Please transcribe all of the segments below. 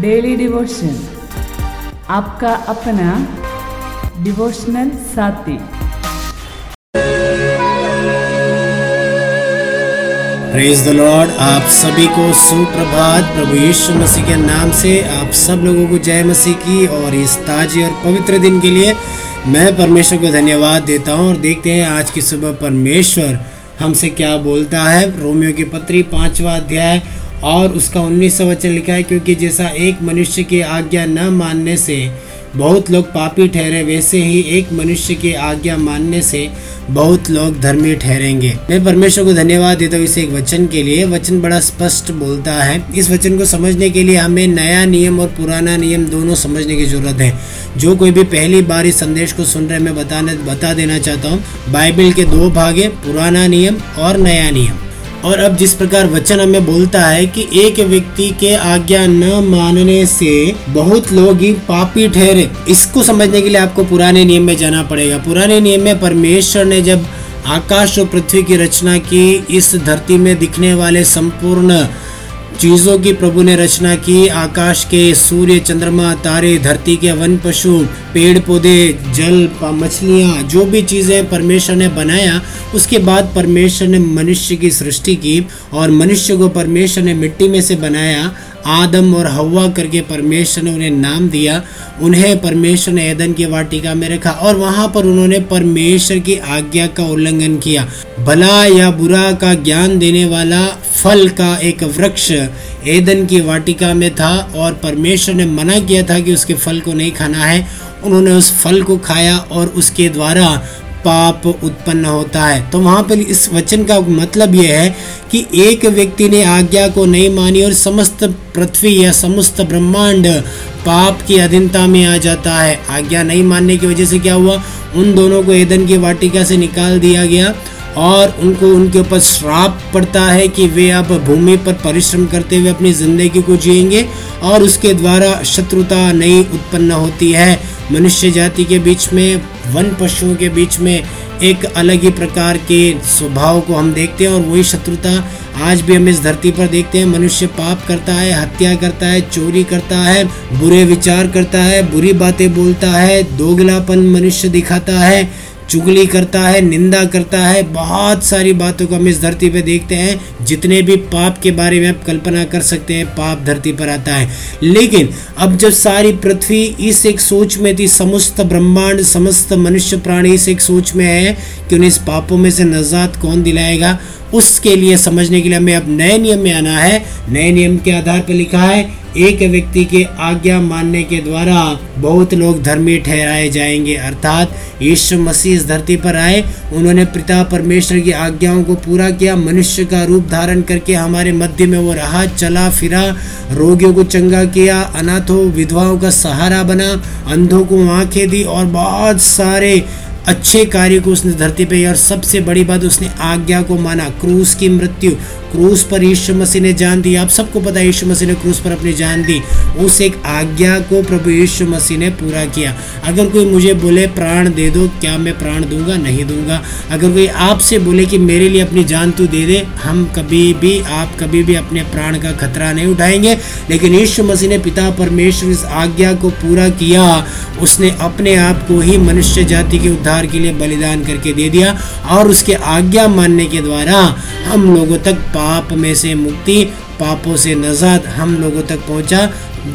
Daily devotion आपका अपना devotional साथी। प्रेज द लॉर्ड आप सभी को सुप्रभात। प्रभु यीशु मसीह के नाम से आप सब लोगों को जय मसीह की और इस ताजे और पवित्र दिन के लिए मैं परमेश्वर को धन्यवाद देता हूँ और देखते हैं आज की सुबह परमेश्वर हमसे क्या बोलता है। रोमियो की पत्री पांचवा अध्याय और उसका उन्नीस वचन लिखा है, क्योंकि जैसा एक मनुष्य की आज्ञा न मानने से बहुत लोग पापी ठहरे, वैसे ही एक मनुष्य की आज्ञा मानने से बहुत लोग धर्मी ठहरेंगे। मैं परमेश्वर को धन्यवाद देता हूँ इस एक वचन के लिए। वचन बड़ा स्पष्ट बोलता है। इस वचन को समझने के लिए हमें नया नियम और पुराना नियम दोनों समझने की ज़रूरत है। जो कोई भी पहली बार इस संदेश को सुन रहे मैं बताने, बता देना चाहता हूँ। बाइबल के दो भाग पुराना नियम और नया नियम। और अब जिस प्रकार वचन हमें बोलता है कि एक व्यक्ति के आज्ञा न मानने से बहुत लोग ही पापी ठहरे। इसको समझने के लिए आपको पुराने नियम में जाना पड़ेगा। पुराने नियम में परमेश्वर ने जब आकाश और पृथ्वी की रचना की, इस धरती में दिखने वाले संपूर्ण चीज़ों की प्रभु ने रचना की। आकाश के सूर्य, चंद्रमा, तारे, धरती के वन पशु, पेड़ पौधे, जल मछलियाँ, जो भी चीज़ें परमेश्वर ने बनाया, उसके बाद परमेश्वर ने मनुष्य की सृष्टि की और मनुष्य को परमेश्वर ने मिट्टी में से बनाया। आदम और हवा करके परमेश्वर ने उन्हें नाम दिया, उन्हें परमेश्वर ने ऐदन की वाटिका में रखा और वहाँ पर उन्होंने परमेश्वर की आज्ञा का उल्लंघन किया। भला या बुरा का ज्ञान देने वाला फल का एक वृक्ष ऐदन की वाटिका में था और परमेश्वर ने मना किया था कि उसके फल को नहीं खाना है। उन्होंने उस फल को खाया और उसके द्वारा पाप उत्पन्न होता है। तो वहाँ पर इस वचन का मतलब यह है कि एक व्यक्ति ने आज्ञा को नहीं मानी और समस्त पृथ्वी या समस्त ब्रह्मांड पाप की अधीनता में आ जाता है। आज्ञा नहीं मानने की वजह से क्या हुआ? उन दोनों को ईदन की वाटिका से निकाल दिया गया और उनको उनके ऊपर श्राप पड़ता है कि वे अब भूमि पर परिश्रम करते हुए अपनी ज़िंदगी को जिएँगे और उसके द्वारा शत्रुता नहीं उत्पन्न होती है। मनुष्य जाति के बीच में वन पशुओं के बीच में एक अलग ही प्रकार के स्वभाव को हम देखते हैं और वही शत्रुता आज भी हम इस धरती पर देखते हैं। मनुष्य पाप करता है, हत्या करता है, चोरी करता है, बुरे विचार करता है, बुरी बातें बोलता है, दोगलापन मनुष्य दिखाता है। चुगली करता है, निंदा करता है, बहुत सारी बातों को हम इस धरती पे देखते हैं, जितने भी पाप के बारे में आप कल्पना कर सकते हैं, पाप धरती पर आता है। लेकिन अब जब सारी पृथ्वी इस एक सोच में थी, समस्त ब्रह्मांड, समस्त मनुष्य प्राणी इस एक सोच में है कि उन्हें इस पापों में से नजात कौन दिलाएगा, उसके लिए समझने के लिए हमें अब नए नियम में आना है। नए नियम के आधार पर लिखा है एक व्यक्ति के आज्ञा मानने के द्वारा बहुत लोग धर्मी ठहराए जाएँगे। अर्थात यीशु मसीह इस धरती पर आए, उन्होंने पिता परमेश्वर की आज्ञाओं को पूरा किया, मनुष्य का रूप धारण करके हमारे मध्य में वो रहा, चला, फिरा, रोगियों को चंगा किया, अनाथों, विधवाओं का सहारा बना, अंधों को आँखें दी और बहुत सारे अच्छे कार्य को उसने धरती पे और सबसे बड़ी बात, उसने आज्ञा को माना, क्रूस की मृत्यु। क्रूस पर यीशु मसीह ने जान दी। आप सबको पता यीशु मसीह ने क्रूस पर अपनी जान दी। उस एक आज्ञा को प्रभु यीशु मसीह ने पूरा किया। अगर कोई मुझे बोले, प्राण दे दो, क्या मैं प्राण दूँगा? नहीं दूँगा। अगर कोई आपसे बोले कि, मेरे लिए अपनी जान तू दे दे, हम कभी भी, आप कभी भी अपने प्राण का खतरा नहीं उठाएँगे। लेकिन यीशु मसीह ने पिता परमेश्वर इस आज्ञा को पूरा किया। उसने अपने आप को ही मनुष्य जाति के उद्धार के लिए बलिदान करके दे दिया। और उसके आज्ञा मानने के द्वारा हम लोगों तक पाप में से मुक्ति, पापों से नजात हम लोगों तक पहुँचा,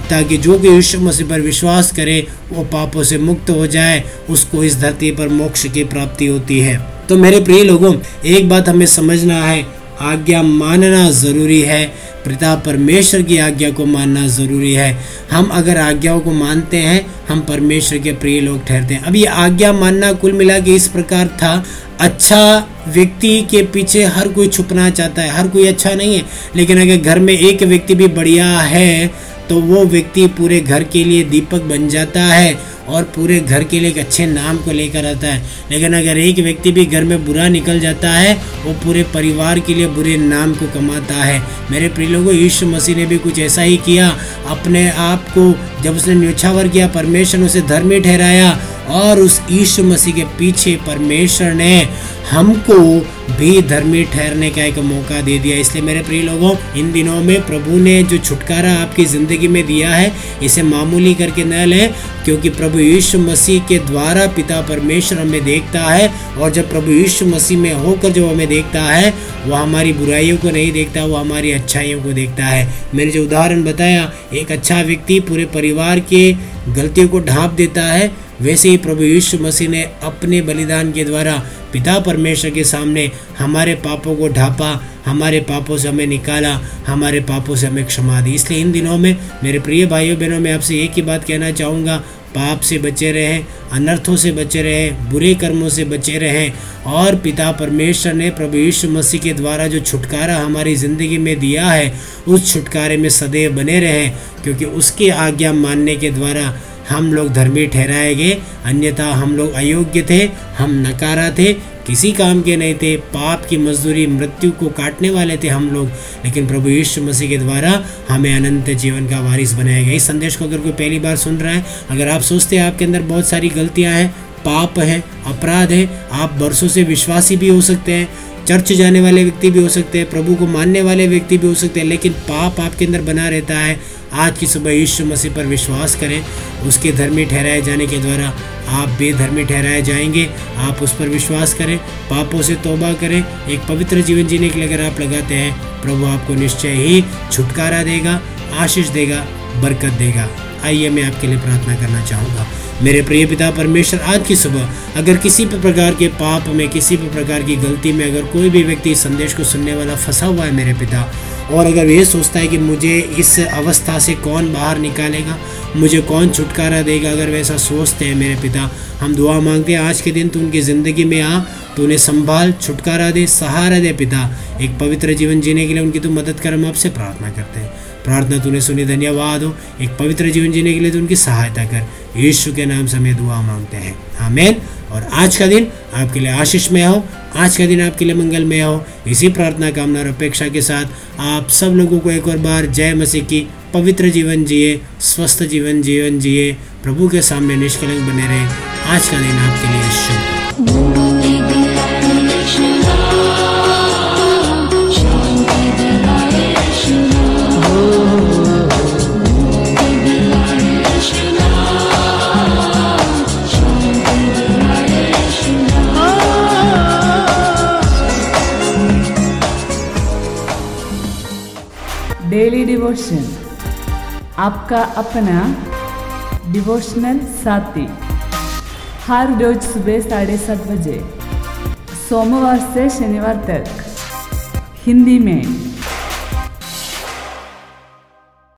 ताकि जो कि यीशु मसीह पर विश्वास करे, वो पापों से मुक्त हो जाए, उसको इस धरती पर मोक्ष की प्राप्ति होती है। तो मेरे प्रिय लोगों, एक बात हमें समझना है आज्ञा मानना ज़रूरी है। पिता परमेश्वर की आज्ञा को मानना ज़रूरी है। हम अगर आज्ञाओं को मानते हैं, हम परमेश्वर के प्रिय लोग ठहरते हैं। अब ये आज्ञा मानना कुल मिला के इस प्रकार था अच्छा व्यक्ति के पीछे हर कोई छुपना चाहता है, हर कोई अच्छा नहीं है। लेकिन अगर घर में एक व्यक्ति भी बढ़िया है तो वो व्यक्ति पूरे घर के लिए दीपक बन जाता है। और पूरे घर के लिए एक अच्छे नाम को लेकर आता है। लेकिन अगर एक व्यक्ति भी घर में बुरा निकल जाता है, वो पूरे परिवार के लिए बुरे नाम को कमाता है। मेरे प्रिय लोगों, यीशु मसीह ने भी कुछ ऐसा ही किया। अपने आप को जब उसने न्योछावर किया, परमेश्वर ने उसे धर्मी ठहराया और उस यीशु मसीह के पीछे परमेश्वर ने हमको भी धर्मी ठहरने का एक मौका दे दिया। इसलिए मेरे प्रिय लोगों, इन दिनों में प्रभु ने जो छुटकारा आपकी ज़िंदगी में दिया है, इसे मामूली करके न लें, क्योंकि प्रभु यीशु मसीह के द्वारा पिता परमेश्वर हमें देखता है, और जब प्रभु यीशु मसीह में होकर जो हमें देखता है, वह हमारी बुराइयों को नहीं देखता वो हमारी अच्छाइयों को देखता है। मैंने जो उदाहरण बताया, एक अच्छा व्यक्ति पूरे परिवार के गलतियों को ढांप देता है, वैसे ही प्रभु यीशु मसीह ने अपने बलिदान के द्वारा पिता परमेश्वर के सामने हमारे पापों को ढापा, हमारे पापों से हमें निकाला, हमारे पापों से हमें क्षमा दी। इसलिए इन दिनों में मेरे प्रिय भाइयों बहनों, में आपसे एक ही बात कहना चाहूँगा, पाप से बचे रहें, अनर्थों से बचे रहें, बुरे कर्मों से बचे रहें, और पिता परमेश्वर ने प्रभु यीशु मसीह के द्वारा जो छुटकारा हमारी ज़िंदगी में दिया है, उस छुटकारे में सदैव बने रहें, क्योंकि उसकी आज्ञा मानने के द्वारा हम लोग धर्मी ठहराए गए, अन्यथा हम लोग अयोग्य थे, हम नकारा थे, किसी काम के नहीं थे, पाप की मजदूरी मृत्यु को काटने वाले थे हम लोग। लेकिन प्रभु यीशु मसीह के द्वारा हमें अनंत जीवन का वारिस बनाया गया। इस संदेश को अगर कोई पहली बार सुन रहा है, अगर आप सोचते हैं आपके अंदर बहुत सारी गलतियाँ हैं, पाप है, अपराध है, आप बरसों से विश्वासी भी हो सकते हैं चर्च जाने वाले व्यक्ति भी हो सकते हैं, प्रभु को मानने वाले व्यक्ति भी हो सकते हैं, लेकिन पाप आपके अंदर बना रहता है। आज की सुबह यीशु मसीह पर विश्वास करें, उसके धर्मी ठहराए जाने के द्वारा आप बेधर्मी ठहराए जाएँगे। आप उस पर विश्वास करें, पापों से तोबा करें, एक पवित्र जीवन जीने के लिए अगर आप लगाते हैं, प्रभु आपको निश्चय ही छुटकारा देगा, आशीष देगा, बरकत देगा। आइए मैं आपके लिए प्रार्थना करना चाहूँगा। मेरे प्रिय पिता परमेश्वर, आज की सुबह, अगर किसी भी प्रकार के पाप में किसी भी प्रकार की गलती में अगर कोई भी व्यक्ति इस संदेश को सुनने वाला फंसा हुआ है मेरे पिता, और अगर ये सोचता है कि मुझे इस अवस्था से कौन बाहर निकालेगा, मुझे कौन छुटकारा देगा, अगर वैसा सोचते हैं मेरे पिता, हम दुआ मांगते हैं, आज के दिन तू उनकी ज़िंदगी में आ तो उन्हें संभाल, छुटकारा दे, सहारा दे पिता, एक पवित्र जीवन जीने के लिए उनकी तू मदद कर, हम आपसे प्रार्थना करते हैं। प्रार्थना तूने सुनी धन्यवाद हो। एक पवित्र जीवन जीने के लिए तो उनकी सहायता कर। यीशु के नाम से हमें दुआ मांगते हैं। आमेन। और आज का दिन आपके लिए आशीष में हो। आज का दिन आपके लिए मंगलमय हो। इसी प्रार्थना, कामना और अपेक्षा के साथ आप सब लोगों को एक और बार जय मसीह की पवित्र जीवन जिए, स्वस्थ जीवन जीवन जिए। प्रभु के सामने निष्कलंक बने रहे। आज का दिन आपके लिए शुभ डिवोशन आपका अपना डिवोशनल साथी। हर रोज सुबह साढ़े सात बजे। सोमवार से शनिवार तक। हिंदी में।